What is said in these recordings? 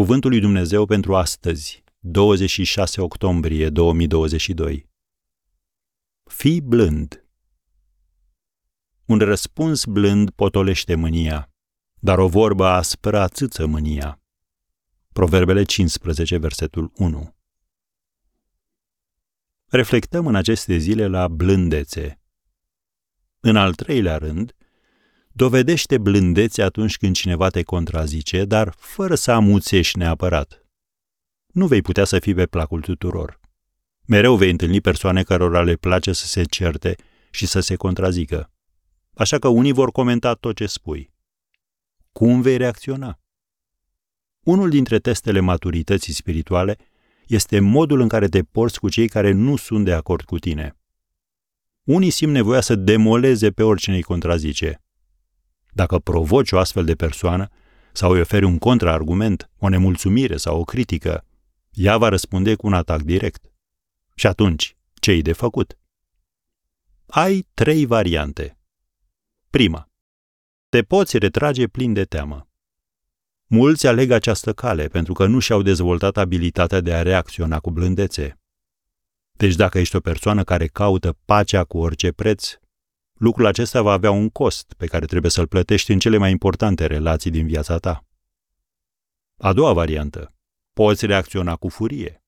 Cuvântul lui Dumnezeu pentru astăzi, 26 octombrie 2022. Fii blând. Un răspuns blând potolește mânia, dar o vorbă aspră ațâță mânia. Proverbele 15, versetul 1. Reflectăm în aceste zile la blândețe. În al treilea rând, dovedește blândețe atunci când cineva te contrazice, dar fără să amuțești neapărat. Nu vei putea să fii pe placul tuturor. Mereu vei întâlni persoane cărora le place să se certe și să se contrazică. Așa că unii vor comenta tot ce spui. Cum vei reacționa? Unul dintre testele maturității spirituale este modul în care te porți cu cei care nu sunt de acord cu tine. Unii simt nevoia să demoleze pe oricine îi contrazice. Dacă provoci o astfel de persoană sau îi oferi un contraargument, o nemulțumire sau o critică, ea va răspunde cu un atac direct. Și atunci, ce-i de făcut? Ai trei variante. Prima. Te poți retrage plin de teamă. Mulți aleg această cale pentru că nu și-au dezvoltat abilitatea de a reacționa cu blândețe. Deci dacă ești o persoană care caută pacea cu orice preț, lucrul acesta va avea un cost pe care trebuie să-l plătești în cele mai importante relații din viața ta. A doua variantă. Poți reacționa cu furie.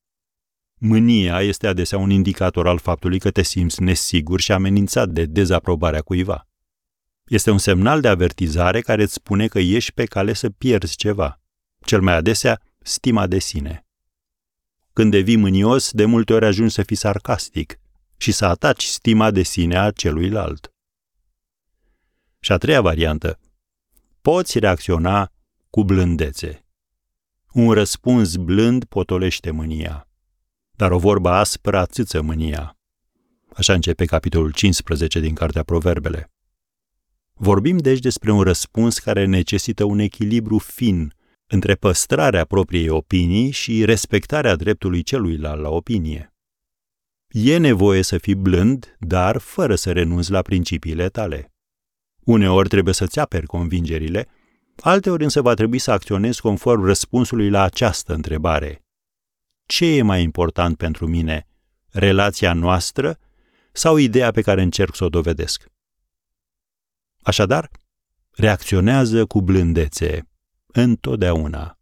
Mânia este adesea un indicator al faptului că te simți nesigur și amenințat de dezaprobarea cuiva. Este un semnal de avertizare care îți spune că ești pe cale să pierzi ceva, cel mai adesea stima de sine. Când devii mânios, de multe ori ajungi să fii sarcastic și să ataci stima de sine a celuilalt. Și a treia variantă. Poți reacționa cu blândețe. Un răspuns blând potolește mânia, dar o vorbă aspră ațâță mânia. Așa începe capitolul 15 din Cartea Proverbele. Vorbim deci despre un răspuns care necesită un echilibru fin între păstrarea propriei opinii și respectarea dreptului celuilalt la opinie. E nevoie să fii blând, dar fără să renunți la principiile tale. Uneori trebuie să-ți aperi convingerile, alteori însă va trebui să acționezi conform răspunsului la această întrebare. Ce e mai important pentru mine, relația noastră sau ideea pe care încerc să o dovedesc? Așadar, reacționează cu blândețe, întotdeauna.